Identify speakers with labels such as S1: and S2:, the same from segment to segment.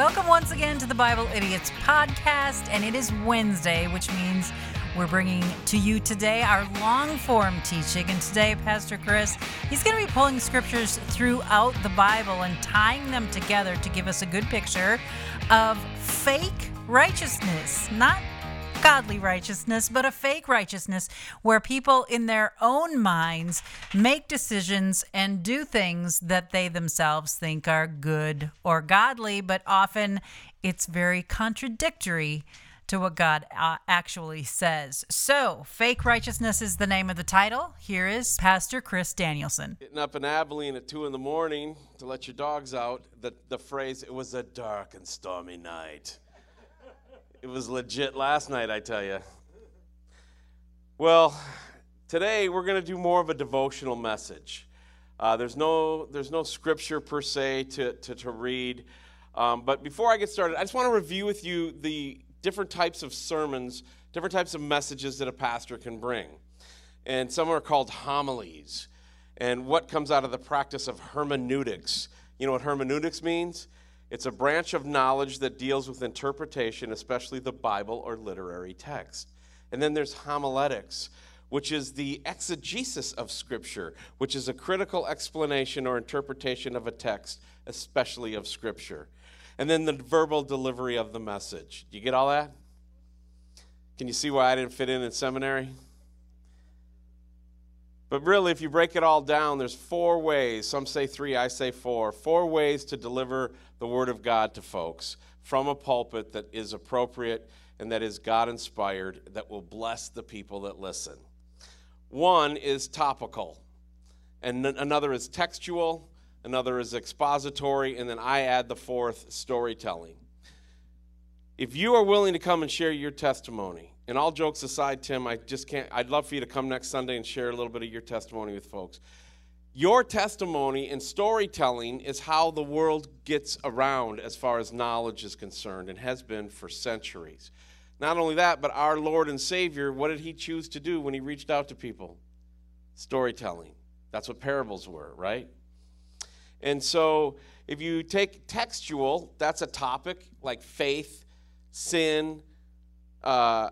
S1: Welcome once again to the Bible Idiots podcast, and it is Wednesday, which means we're bringing to you today our long form teaching. And today, Pastor Chris, he's going to be pulling scriptures throughout the Bible and tying them together to give us a good picture of fake righteousness, not godly righteousness, but a fake righteousness where people in their own minds make decisions and do things that they themselves think are good or godly, but often it's very contradictory to what God uh, actually says. So, Fake Righteousness is the name of the title. Here is Pastor Chris Danielson.
S2: Getting up in Abilene at 2 in the morning to let your dogs out, the, the phrase, it was a dark and stormy night. It was legit last night, I tell you. Well, today we're going to do more of a devotional message. Uh, there's, no, there's no scripture per se to, to, to read. Um, but before I get started, I just want to review with you the different types of sermons, different types of messages that a pastor can bring. And some are called homilies. And what comes out of the practice of hermeneutics? You know what hermeneutics means? It's a branch of knowledge that deals with interpretation, especially the Bible or literary text. And then there's homiletics, which is the exegesis of Scripture, which is a critical explanation or interpretation of a text, especially of Scripture. And then the verbal delivery of the message. Do you get all that? Can you see why I didn't fit in in seminary? But really, if you break it all down, there's four ways. Some say three, I say four. Four ways to deliver the Word of God to folks from a pulpit that is appropriate and that is God inspired, that will bless the people that listen. One is topical, and another is textual, another is expository, and then I add the fourth storytelling. If you are willing to come and share your testimony, and all jokes aside, Tim, I just can't, I'd love for you to come next Sunday and share a little bit of your testimony with folks. Your testimony and storytelling is how the world gets around as far as knowledge is concerned and has been for centuries. Not only that, but our Lord and Savior, what did he choose to do when he reached out to people? Storytelling. That's what parables were, right? And so if you take textual, that's a topic like faith, sin, uh,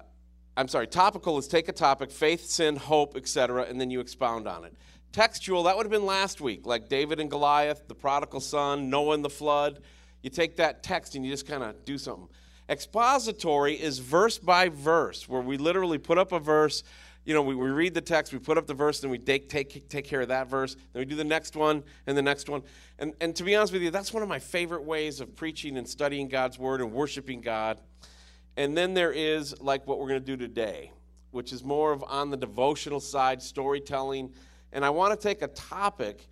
S2: I'm sorry, topical is take a topic, faith, sin, hope, etc., and then you expound on it. Textual, that would have been last week, like David and Goliath, the prodigal son, Noah and the flood. You take that text and you just kind of do something. Expository is verse by verse, where we literally put up a verse. You know, we, we read the text, we put up the verse, then we take, take, take care of that verse, then we do the next one and the next one. And, and to be honest with you, that's one of my favorite ways of preaching and studying God's word and worshiping God and then there is like what we're going to do today, which is more of on the devotional side, storytelling. And I want to take a topic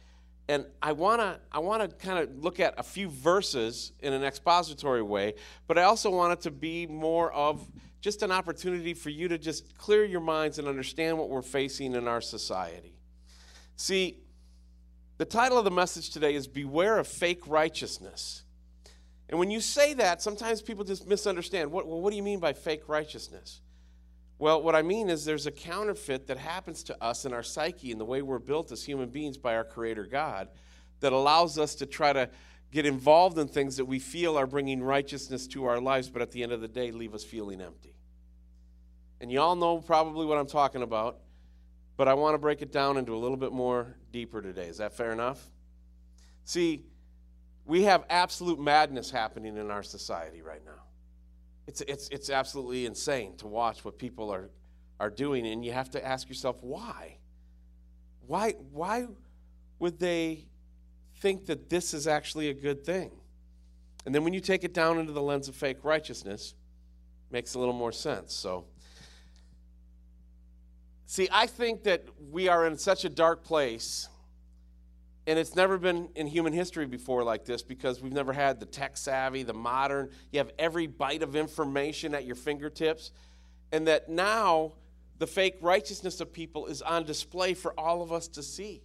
S2: and I want to I want to kind of look at a few verses in an expository way, but I also want it to be more of just an opportunity for you to just clear your minds and understand what we're facing in our society. See, the title of the message today is Beware of Fake Righteousness. And when you say that, sometimes people just misunderstand. What, well, what do you mean by fake righteousness? Well, what I mean is there's a counterfeit that happens to us in our psyche and the way we're built as human beings by our Creator God that allows us to try to get involved in things that we feel are bringing righteousness to our lives, but at the end of the day, leave us feeling empty. And you all know probably what I'm talking about, but I want to break it down into a little bit more deeper today. Is that fair enough? See, we have absolute madness happening in our society right now. It's, it's, it's absolutely insane to watch what people are, are doing, and you have to ask yourself, why? Why, why would they think that this is actually a good thing? And then when you take it down into the lens of fake righteousness, makes a little more sense. So, see, I think that we are in such a dark place and it's never been in human history before like this because we've never had the tech savvy, the modern. You have every bite of information at your fingertips. And that now the fake righteousness of people is on display for all of us to see.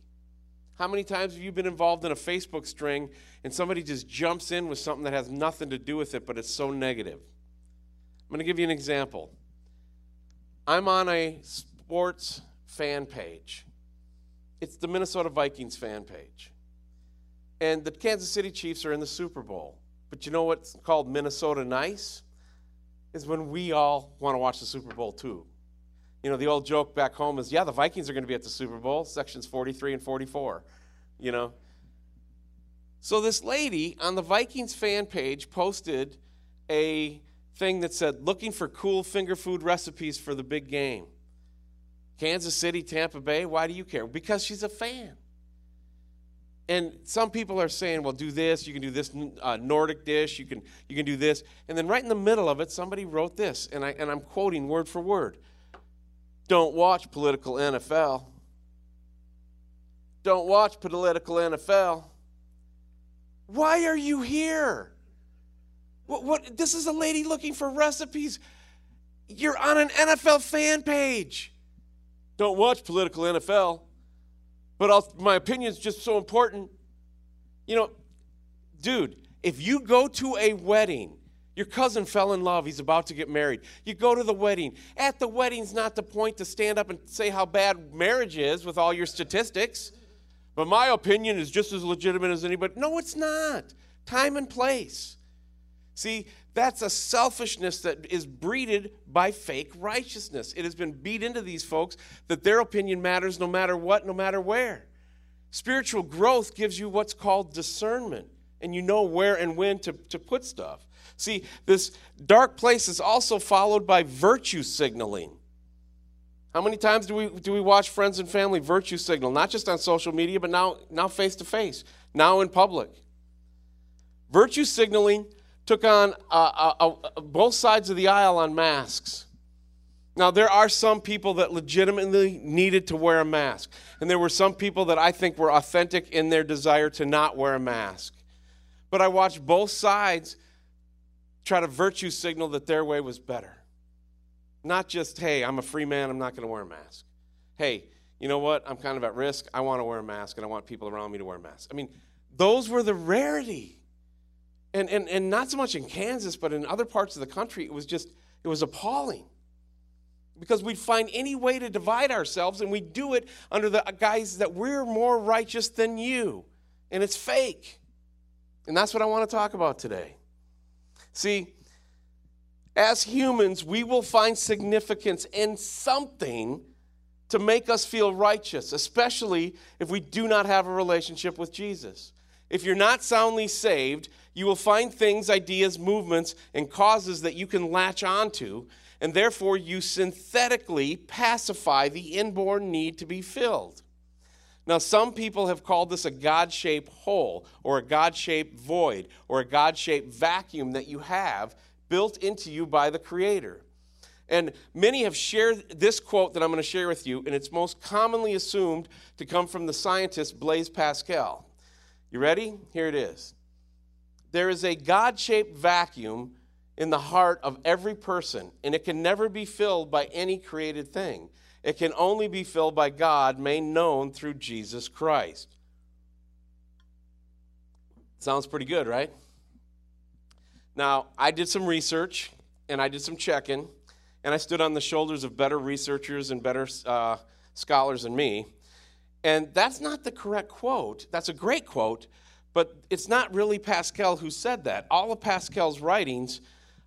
S2: How many times have you been involved in a Facebook string and somebody just jumps in with something that has nothing to do with it, but it's so negative? I'm going to give you an example. I'm on a sports fan page it's the Minnesota Vikings fan page. And the Kansas City Chiefs are in the Super Bowl. But you know what's called Minnesota nice? Is when we all want to watch the Super Bowl too. You know, the old joke back home is, yeah, the Vikings are going to be at the Super Bowl, sections 43 and 44. You know? So this lady on the Vikings fan page posted a thing that said, looking for cool finger food recipes for the big game. Kansas City, Tampa Bay, why do you care? Because she's a fan. And some people are saying, well, do this, you can do this uh, Nordic dish, you can, you can do this. And then right in the middle of it, somebody wrote this, and, I, and I'm quoting word for word Don't watch political NFL. Don't watch political NFL. Why are you here? What, what, this is a lady looking for recipes. You're on an NFL fan page. Don't watch political NFL but I'll, my opinion is just so important. You know, dude, if you go to a wedding, your cousin fell in love, he's about to get married. You go to the wedding. At the wedding's not the point to stand up and say how bad marriage is with all your statistics. But my opinion is just as legitimate as anybody. No, it's not. Time and place. See, that's a selfishness that is breeded by fake righteousness. It has been beat into these folks that their opinion matters no matter what, no matter where. Spiritual growth gives you what's called discernment, and you know where and when to, to put stuff. See, this dark place is also followed by virtue signaling. How many times do we, do we watch friends and family virtue signal? Not just on social media, but now, now face to face, now in public. Virtue signaling took on uh, uh, uh, both sides of the aisle on masks. Now, there are some people that legitimately needed to wear a mask. And there were some people that I think were authentic in their desire to not wear a mask. But I watched both sides try to virtue signal that their way was better. Not just, hey, I'm a free man, I'm not going to wear a mask. Hey, you know what? I'm kind of at risk. I want to wear a mask and I want people around me to wear masks. I mean, those were the rarity. And, and, and not so much in Kansas, but in other parts of the country, it was just, it was appalling. Because we'd find any way to divide ourselves, and we do it under the guise that we're more righteous than you. And it's fake. And that's what I want to talk about today. See, as humans, we will find significance in something to make us feel righteous, especially if we do not have a relationship with Jesus. If you're not soundly saved, you will find things, ideas, movements, and causes that you can latch onto, and therefore you synthetically pacify the inborn need to be filled. Now, some people have called this a God shaped hole, or a God shaped void, or a God shaped vacuum that you have built into you by the Creator. And many have shared this quote that I'm going to share with you, and it's most commonly assumed to come from the scientist Blaise Pascal. You ready? Here it is. There is a God shaped vacuum in the heart of every person, and it can never be filled by any created thing. It can only be filled by God, made known through Jesus Christ. Sounds pretty good, right? Now, I did some research and I did some checking, and I stood on the shoulders of better researchers and better uh, scholars than me. And that's not the correct quote. That's a great quote, but it's not really Pascal who said that. All of Pascal's writings,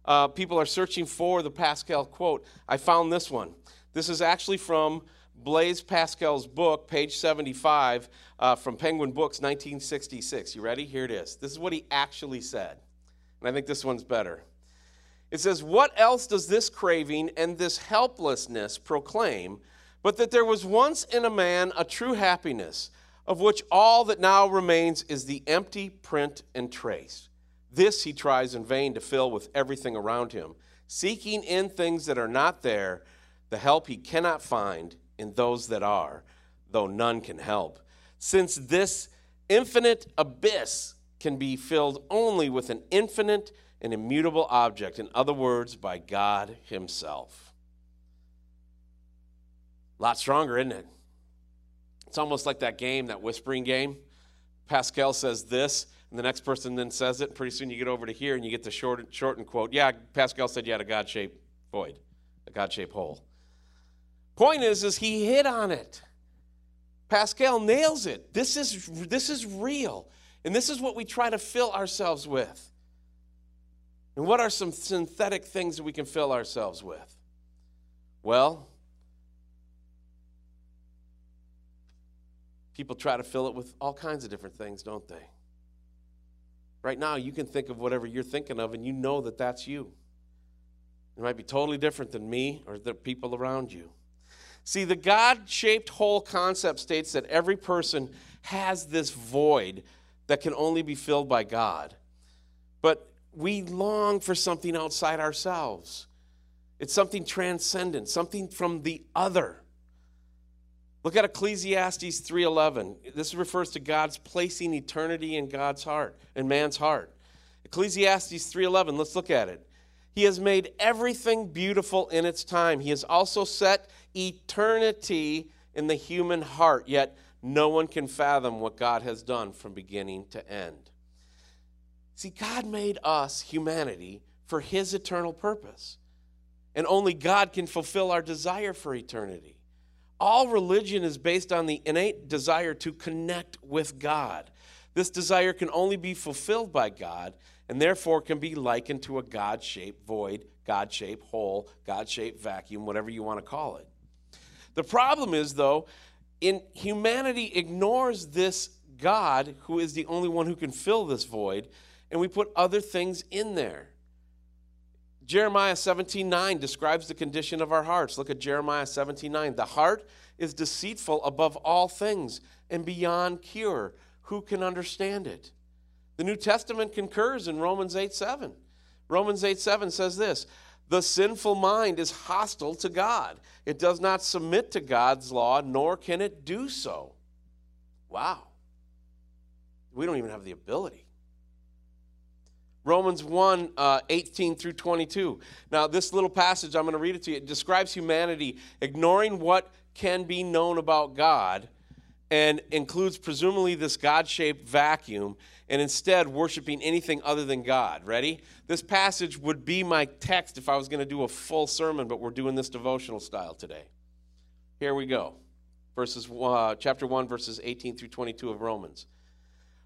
S2: uh, people are searching for the Pascal quote. I found this one. This is actually from Blaise Pascal's book, page 75, uh, from Penguin Books, 1966. You ready? Here it is. This is what he actually said. And I think this one's better. It says, What else does this craving and this helplessness proclaim? but that there was once in a man a true happiness, of which all that now remains is the empty print and trace. This he tries in vain to fill with everything around him, seeking in things that are not there the help he cannot find in those that are, though none can help. Since this infinite abyss can be filled only with an infinite and immutable object, in other words, by God Himself. A lot stronger, isn't it? It's almost like that game, that whispering game. Pascal says this, and the next person then says it. And pretty soon you get over to here and you get the short, shortened quote. Yeah, Pascal said you had a God shaped void, a God shaped hole. Point is, is he hit on it. Pascal nails it. This is, this is real. And this is what we try to fill ourselves with. And what are some synthetic things that we can fill ourselves with? Well, people try to fill it with all kinds of different things, don't they? Right now, you can think of whatever you're thinking of, and you know that that's you. It might be totally different than me or the people around you. See, the God shaped hole concept states that every person has this void that can only be filled by God. But we long for something outside ourselves. It's something transcendent, something from the other. Look at Ecclesiastes 3:11. This refers to God's placing eternity in God's heart, in man's heart. Ecclesiastes 3:11, let's look at it. He has made everything beautiful in its time. He has also set eternity in the human heart, yet no one can fathom what God has done from beginning to end. See, God made us, humanity, for His eternal purpose. And only God can fulfill our desire for eternity. All religion is based on the innate desire to connect with God. This desire can only be fulfilled by God and therefore can be likened to a God shaped void, God shaped hole, God shaped vacuum, whatever you want to call it. The problem is, though, in humanity ignores this God who is the only one who can fill this void, and we put other things in there. Jeremiah 17 9 describes the condition of our hearts. Look at Jeremiah 17 9. The heart is deceitful above all things and beyond cure. Who can understand it? The New Testament concurs in Romans 8 7. Romans 8 7 says this The sinful mind is hostile to God. It does not submit to God's law, nor can it do so. Wow. We don't even have the ability. Romans 1 uh, 18 through 22. Now, this little passage, I'm going to read it to you. It describes humanity ignoring what can be known about God and includes presumably this God shaped vacuum and instead worshiping anything other than God. Ready? This passage would be my text if I was going to do a full sermon, but we're doing this devotional style today. Here we go. Verses uh, chapter 1 verses 18 through 22 of Romans.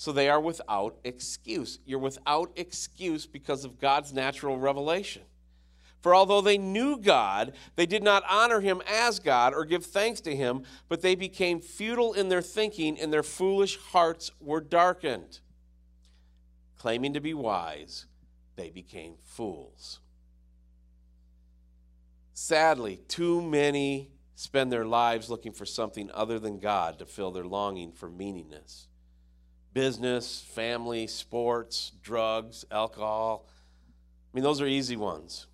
S2: so they are without excuse. You're without excuse because of God's natural revelation. For although they knew God, they did not honor him as God or give thanks to him, but they became futile in their thinking, and their foolish hearts were darkened. Claiming to be wise, they became fools. Sadly, too many spend their lives looking for something other than God to fill their longing for meaningless business, family, sports, drugs, alcohol. I mean, those are easy ones.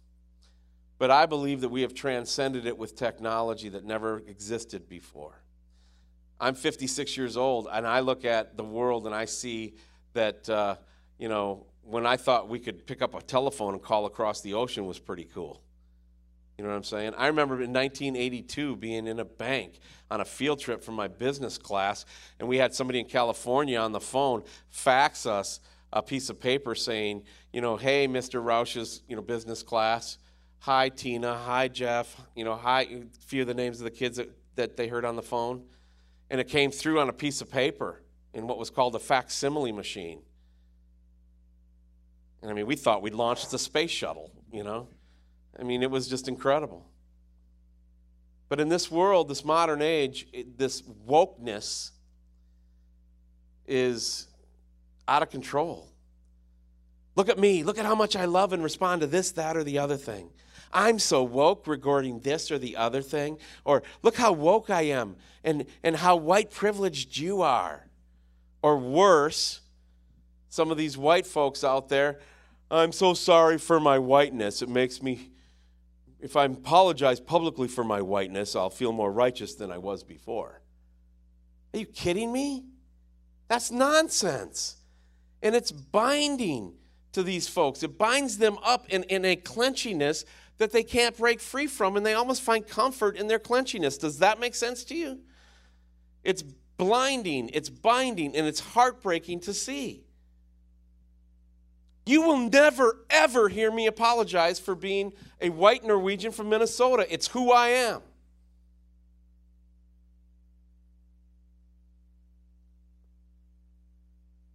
S2: But I believe that we have transcended it with technology that never existed before. I'm 56 years old, and I look at the world and I see that, uh, you know, when I thought we could pick up a telephone and call across the ocean was pretty cool. You know what I'm saying? I remember in 1982 being in a bank on a field trip for my business class, and we had somebody in California on the phone fax us a piece of paper saying, you know, hey, Mr. Roush's, you know, business class. Hi, Tina. Hi, Jeff. You know, hi, a few of the names of the kids that, that they heard on the phone. And it came through on a piece of paper in what was called a facsimile machine. And I mean, we thought we'd launched the space shuttle, you know. I mean, it was just incredible. But in this world, this modern age, this wokeness is out of control. Look at me. Look at how much I love and respond to this, that, or the other thing. I'm so woke regarding this or the other thing. Or look how woke I am and, and how white privileged you are. Or worse, some of these white folks out there, I'm so sorry for my whiteness. It makes me if I apologize publicly for my whiteness, I'll feel more righteous than I was before. Are you kidding me? That's nonsense. And it's binding to these folks. It binds them up in, in a clenchiness that they can't break free from, and they almost find comfort in their clenchiness. Does that make sense to you? It's blinding, it's binding, and it's heartbreaking to see. You will never, ever hear me apologize for being a white Norwegian from Minnesota. It's who I am.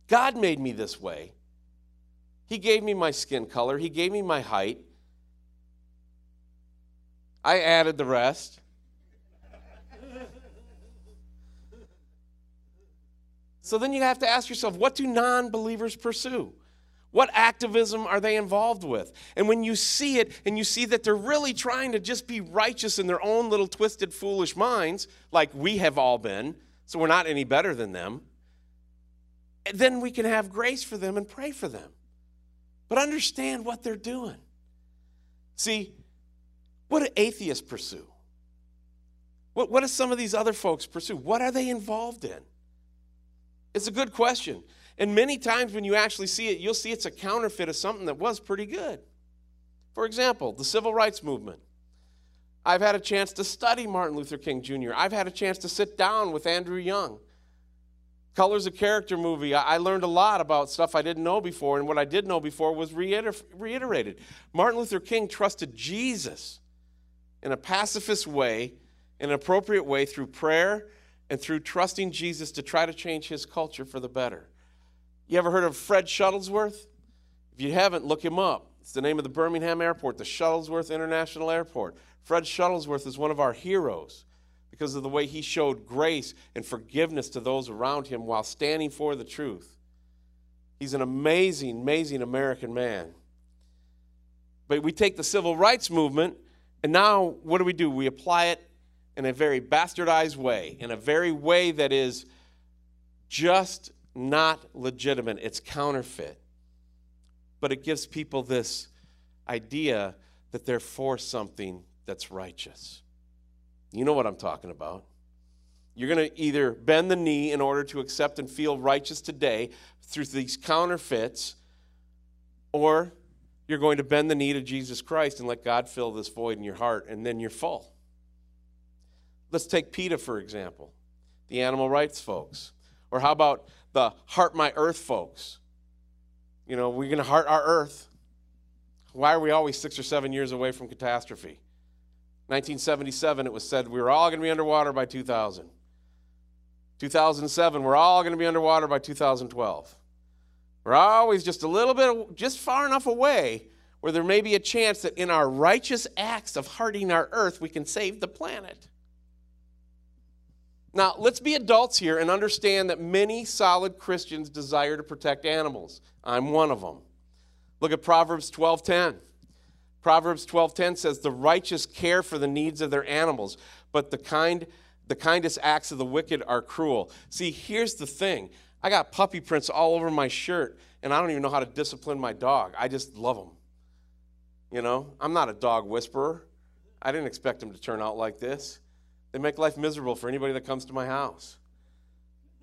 S2: God made me this way. He gave me my skin color, He gave me my height. I added the rest. So then you have to ask yourself what do non believers pursue? What activism are they involved with? And when you see it and you see that they're really trying to just be righteous in their own little twisted, foolish minds, like we have all been, so we're not any better than them, then we can have grace for them and pray for them. But understand what they're doing. See, what do atheists pursue? What, what do some of these other folks pursue? What are they involved in? It's a good question. And many times when you actually see it, you'll see it's a counterfeit of something that was pretty good. For example, the civil rights movement. I've had a chance to study Martin Luther King Jr., I've had a chance to sit down with Andrew Young. Colors of Character movie, I learned a lot about stuff I didn't know before, and what I did know before was reiter- reiterated. Martin Luther King trusted Jesus in a pacifist way, in an appropriate way, through prayer and through trusting Jesus to try to change his culture for the better. You ever heard of Fred Shuttlesworth? If you haven't, look him up. It's the name of the Birmingham airport, the Shuttlesworth International Airport. Fred Shuttlesworth is one of our heroes because of the way he showed grace and forgiveness to those around him while standing for the truth. He's an amazing, amazing American man. But we take the civil rights movement, and now what do we do? We apply it in a very bastardized way, in a very way that is just not legitimate, it's counterfeit. But it gives people this idea that they're for something that's righteous. You know what I'm talking about. You're going to either bend the knee in order to accept and feel righteous today through these counterfeits, or you're going to bend the knee to Jesus Christ and let God fill this void in your heart, and then you're full. Let's take PETA, for example, the animal rights folks. Or how about the Heart My Earth folks? You know, we're going to heart our earth. Why are we always six or seven years away from catastrophe? 1977, it was said we were all going to be underwater by 2000. 2007, we're all going to be underwater by 2012. We're always just a little bit, just far enough away where there may be a chance that in our righteous acts of hearting our earth, we can save the planet. Now, let's be adults here and understand that many solid Christians desire to protect animals. I'm one of them. Look at Proverbs 12:10. Proverbs 12:10 says, "The righteous care for the needs of their animals, but the kind the kindest acts of the wicked are cruel." See, here's the thing. I got puppy prints all over my shirt, and I don't even know how to discipline my dog. I just love them. You know, I'm not a dog whisperer. I didn't expect him to turn out like this. They make life miserable for anybody that comes to my house.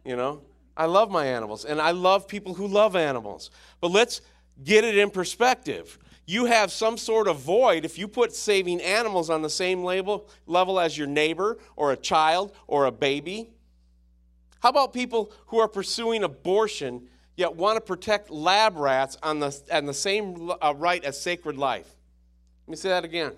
S2: You know, I love my animals, and I love people who love animals. But let's get it in perspective you have some sort of void if you put saving animals on the same label, level as your neighbor or a child or a baby. How about people who are pursuing abortion yet want to protect lab rats on the, on the same uh, right as sacred life? Let me say that again.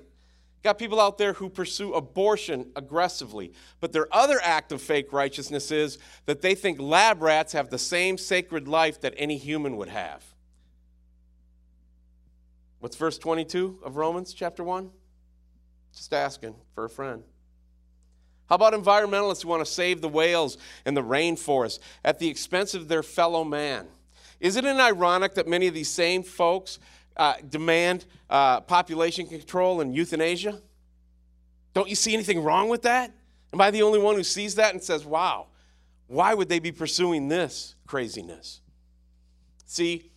S2: Got people out there who pursue abortion aggressively, but their other act of fake righteousness is that they think lab rats have the same sacred life that any human would have. What's verse 22 of Romans chapter 1? Just asking for a friend. How about environmentalists who want to save the whales and the rainforest at the expense of their fellow man? Isn't it ironic that many of these same folks uh, demand uh, population control and euthanasia? Don't you see anything wrong with that? Am I the only one who sees that and says, wow, why would they be pursuing this craziness? See,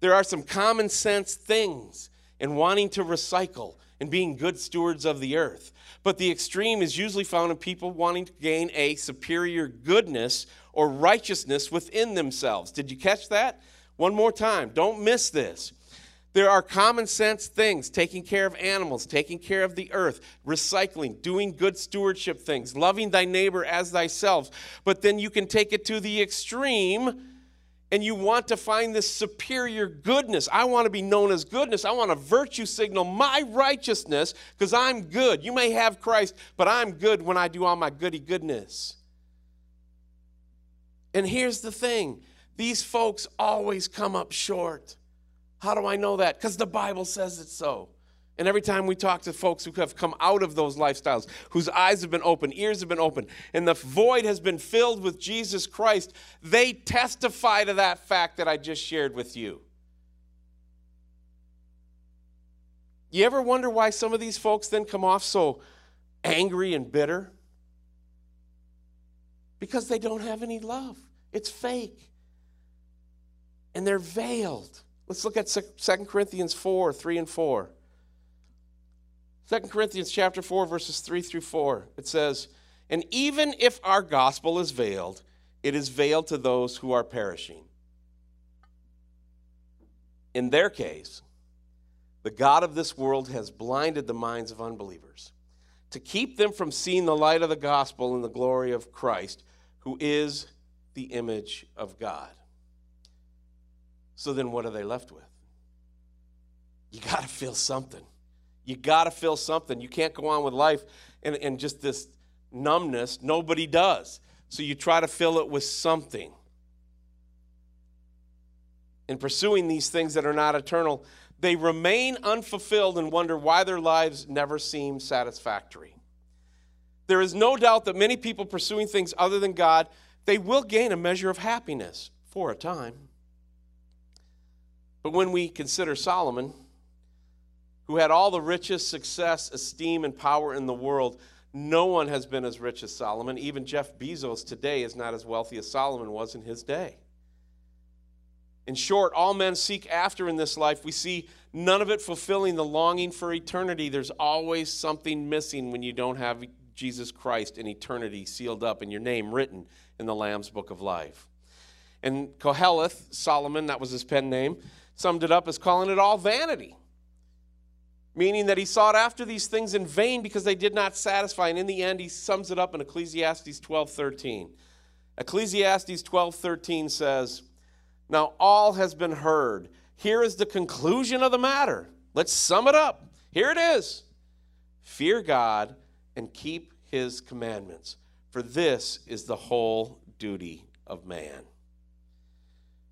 S2: there are some common sense things in wanting to recycle and being good stewards of the earth. But the extreme is usually found in people wanting to gain a superior goodness or righteousness within themselves. Did you catch that? One more time. Don't miss this. There are common sense things taking care of animals, taking care of the earth, recycling, doing good stewardship things, loving thy neighbor as thyself. But then you can take it to the extreme and you want to find this superior goodness. I want to be known as goodness. I want to virtue signal my righteousness because I'm good. You may have Christ, but I'm good when I do all my goody goodness. And here's the thing these folks always come up short. How do I know that? Because the Bible says it so. And every time we talk to folks who have come out of those lifestyles, whose eyes have been open, ears have been open, and the void has been filled with Jesus Christ, they testify to that fact that I just shared with you. You ever wonder why some of these folks then come off so angry and bitter? Because they don't have any love. It's fake. And they're veiled. Let's look at 2 Corinthians 4 3 and 4. 2 Corinthians chapter 4 verses 3 through 4. It says, "And even if our gospel is veiled, it is veiled to those who are perishing. In their case, the God of this world has blinded the minds of unbelievers to keep them from seeing the light of the gospel and the glory of Christ, who is the image of God." So then, what are they left with? You got to feel something. You got to feel something. You can't go on with life and, and just this numbness. Nobody does. So you try to fill it with something. In pursuing these things that are not eternal, they remain unfulfilled and wonder why their lives never seem satisfactory. There is no doubt that many people pursuing things other than God, they will gain a measure of happiness for a time. But when we consider Solomon, who had all the richest success, esteem, and power in the world, no one has been as rich as Solomon. Even Jeff Bezos today is not as wealthy as Solomon was in his day. In short, all men seek after in this life, we see none of it fulfilling the longing for eternity. There's always something missing when you don't have Jesus Christ in eternity sealed up and your name written in the Lamb's book of life. And Koheleth, Solomon, that was his pen name, summed it up as calling it all vanity, meaning that he sought after these things in vain because they did not satisfy. And in the end, he sums it up in Ecclesiastes 12 13. Ecclesiastes 12 13 says, Now all has been heard. Here is the conclusion of the matter. Let's sum it up. Here it is Fear God and keep his commandments, for this is the whole duty of man.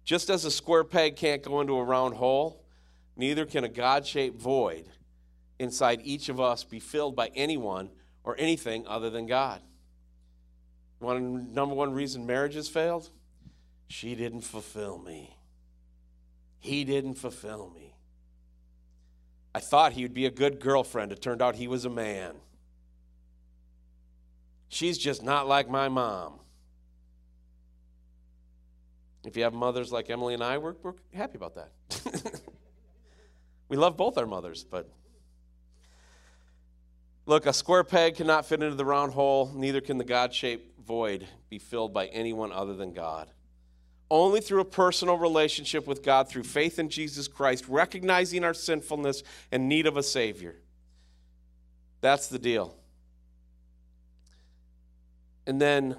S2: Just as a square peg can't go into a round hole, neither can a God shaped void inside each of us be filled by anyone or anything other than God. One number one reason marriages failed? She didn't fulfill me. He didn't fulfill me. I thought he would be a good girlfriend. It turned out he was a man. She's just not like my mom. If you have mothers like Emily and I, we're, we're happy about that. we love both our mothers, but look, a square peg cannot fit into the round hole, neither can the God shaped void be filled by anyone other than God. Only through a personal relationship with God, through faith in Jesus Christ, recognizing our sinfulness and need of a Savior. That's the deal. And then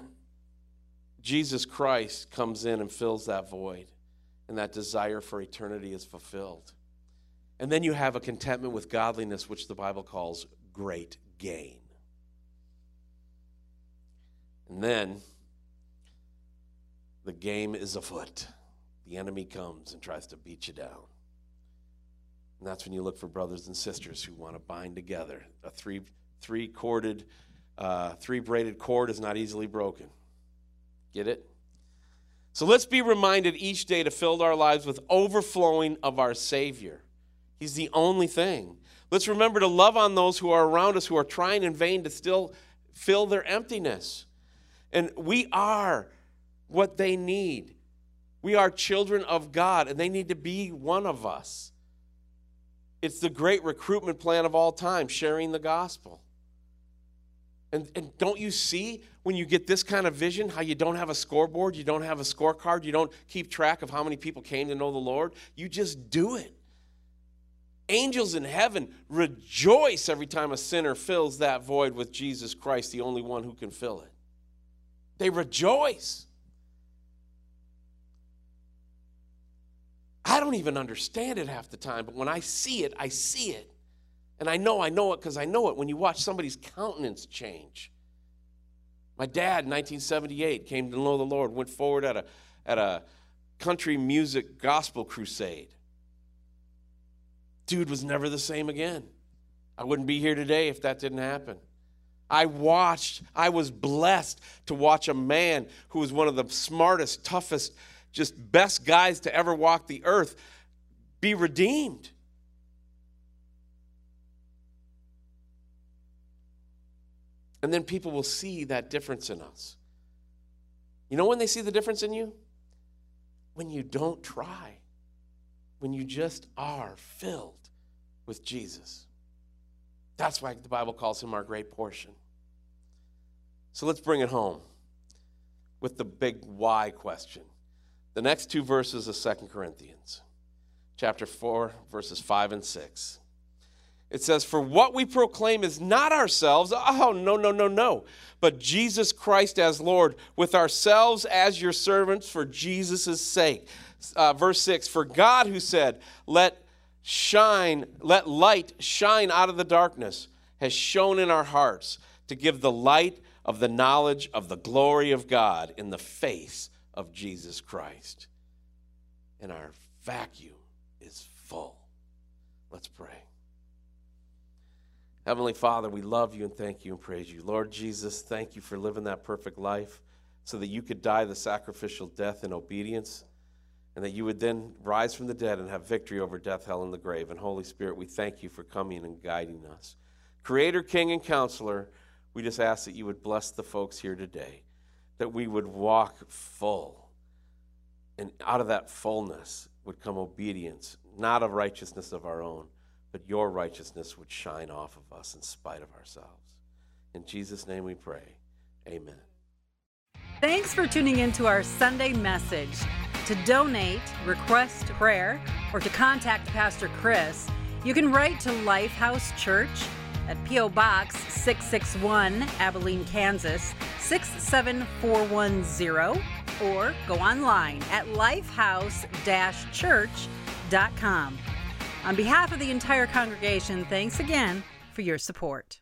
S2: Jesus Christ comes in and fills that void, and that desire for eternity is fulfilled. And then you have a contentment with godliness, which the Bible calls great gain. And then the game is afoot. The enemy comes and tries to beat you down. And that's when you look for brothers and sisters who want to bind together. A three three corded, uh, three braided cord is not easily broken. Get it? So let's be reminded each day to fill our lives with overflowing of our Savior. He's the only thing. Let's remember to love on those who are around us who are trying in vain to still fill their emptiness. And we are what they need. We are children of God, and they need to be one of us. It's the great recruitment plan of all time, sharing the gospel. And, and don't you see when you get this kind of vision how you don't have a scoreboard, you don't have a scorecard, you don't keep track of how many people came to know the Lord? You just do it. Angels in heaven rejoice every time a sinner fills that void with Jesus Christ, the only one who can fill it. They rejoice. I don't even understand it half the time, but when I see it, I see it. And I know I know it because I know it when you watch somebody's countenance change. My dad in 1978 came to know the Lord, went forward at a, at a country music gospel crusade. Dude was never the same again. I wouldn't be here today if that didn't happen. I watched, I was blessed to watch a man who was one of the smartest, toughest, just best guys to ever walk the earth be redeemed. And then people will see that difference in us. You know when they see the difference in you? When you don't try, when you just are filled with Jesus. That's why the Bible calls him our great portion. So let's bring it home with the big why question. The next two verses of Second Corinthians, chapter 4, verses 5 and 6. It says, For what we proclaim is not ourselves. Oh, no, no, no, no. But Jesus Christ as Lord, with ourselves as your servants for Jesus' sake. Uh, verse 6 For God who said, Let shine, let light shine out of the darkness, has shone in our hearts to give the light of the knowledge of the glory of God in the face of Jesus Christ. And our vacuum is full. Let's pray. Heavenly Father, we love you and thank you and praise you. Lord Jesus, thank you for living that perfect life so that you could die the sacrificial death in obedience and that you would then rise from the dead and have victory over death, hell, and the grave. And Holy Spirit, we thank you for coming and guiding us. Creator, King, and Counselor, we just ask that you would bless the folks here today, that we would walk full. And out of that fullness would come obedience, not of righteousness of our own but your righteousness would shine off of us in spite of ourselves. In Jesus' name we pray. Amen.
S1: Thanks for tuning in to our Sunday message. To donate, request prayer, or to contact Pastor Chris, you can write to Lifehouse Church at P.O. Box 661, Abilene, Kansas 67410, or go online at lifehouse church.com. On behalf of the entire congregation, thanks again for your support.